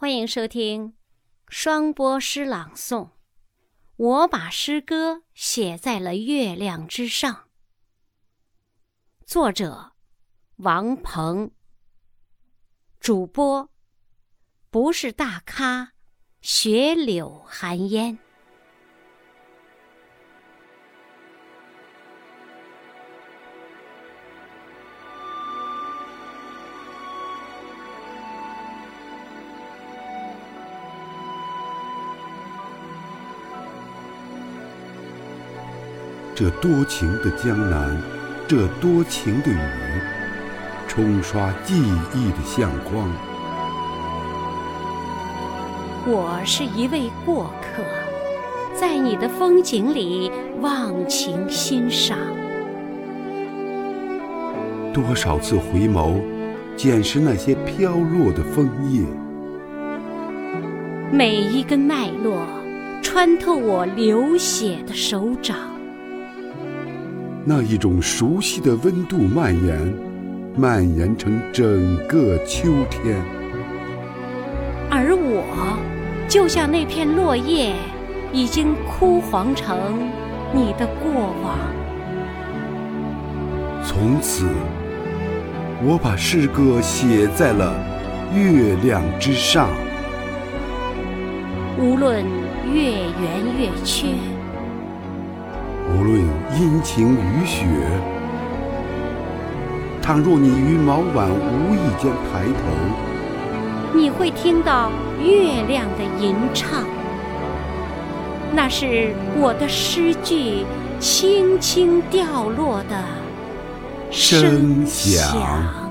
欢迎收听双播诗朗诵。我把诗歌写在了月亮之上。作者：王鹏。主播：不是大咖，雪柳寒烟。这多情的江南，这多情的雨，冲刷记忆的相框。我是一位过客，在你的风景里忘情欣赏。多少次回眸，捡拾那些飘落的枫叶。每一根脉络，穿透我流血的手掌。那一种熟悉的温度蔓延，蔓延成整个秋天。而我，就像那片落叶，已经枯黄成你的过往。从此，我把诗歌写在了月亮之上。无论月圆月缺。无论阴晴雨雪，倘若你于某晚无意间抬头，你会听到月亮的吟唱。那是我的诗句轻轻掉落的声响。